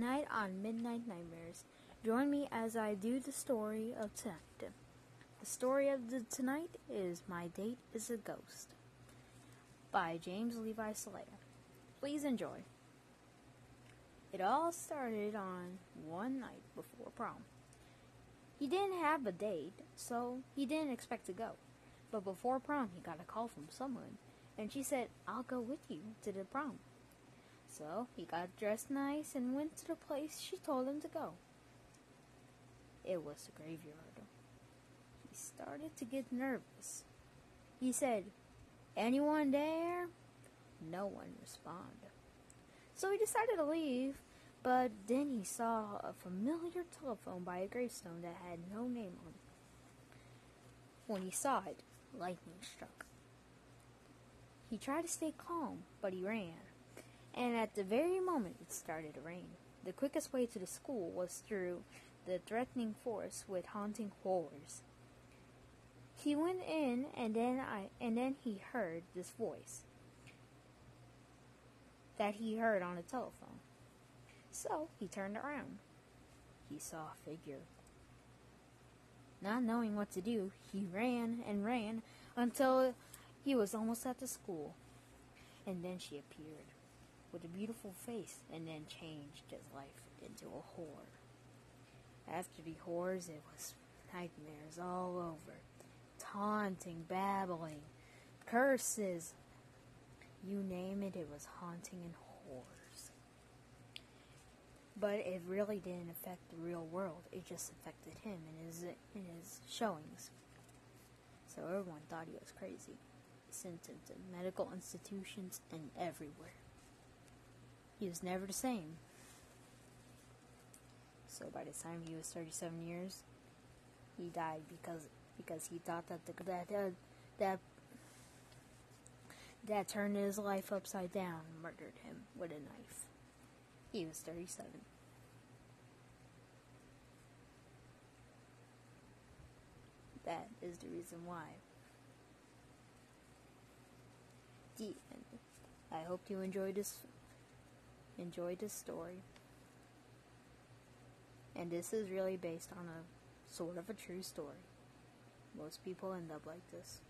Night on Midnight Nightmares. Join me as I do the story of tonight. The story of the tonight is My Date is a Ghost by James Levi Slater. Please enjoy. It all started on one night before prom. He didn't have a date, so he didn't expect to go. But before prom, he got a call from someone, and she said, I'll go with you to the prom. So he got dressed nice and went to the place she told him to go. It was the graveyard. He started to get nervous. He said, Anyone there? No one responded. So he decided to leave, but then he saw a familiar telephone by a gravestone that had no name on it. When he saw it, lightning struck. He tried to stay calm, but he ran and at the very moment it started to rain. The quickest way to the school was through the threatening forest with haunting horrors. He went in and then I and then he heard this voice that he heard on the telephone. So he turned around. He saw a figure. Not knowing what to do, he ran and ran until he was almost at the school. And then she appeared with a beautiful face and then changed his life into a whore. After the whores, it was nightmares all over. Taunting, babbling, curses. You name it, it was haunting and horrors. But it really didn't affect the real world. It just affected him and his in his showings. So everyone thought he was crazy. Sent him to medical institutions and everywhere. He was never the same. So by the time he was 37 years, he died because because he thought that the that that that turned his life upside down murdered him with a knife. He was 37. That is the reason why. The end. I hope you enjoyed this enjoyed this story. And this is really based on a sort of a true story. Most people end up like this.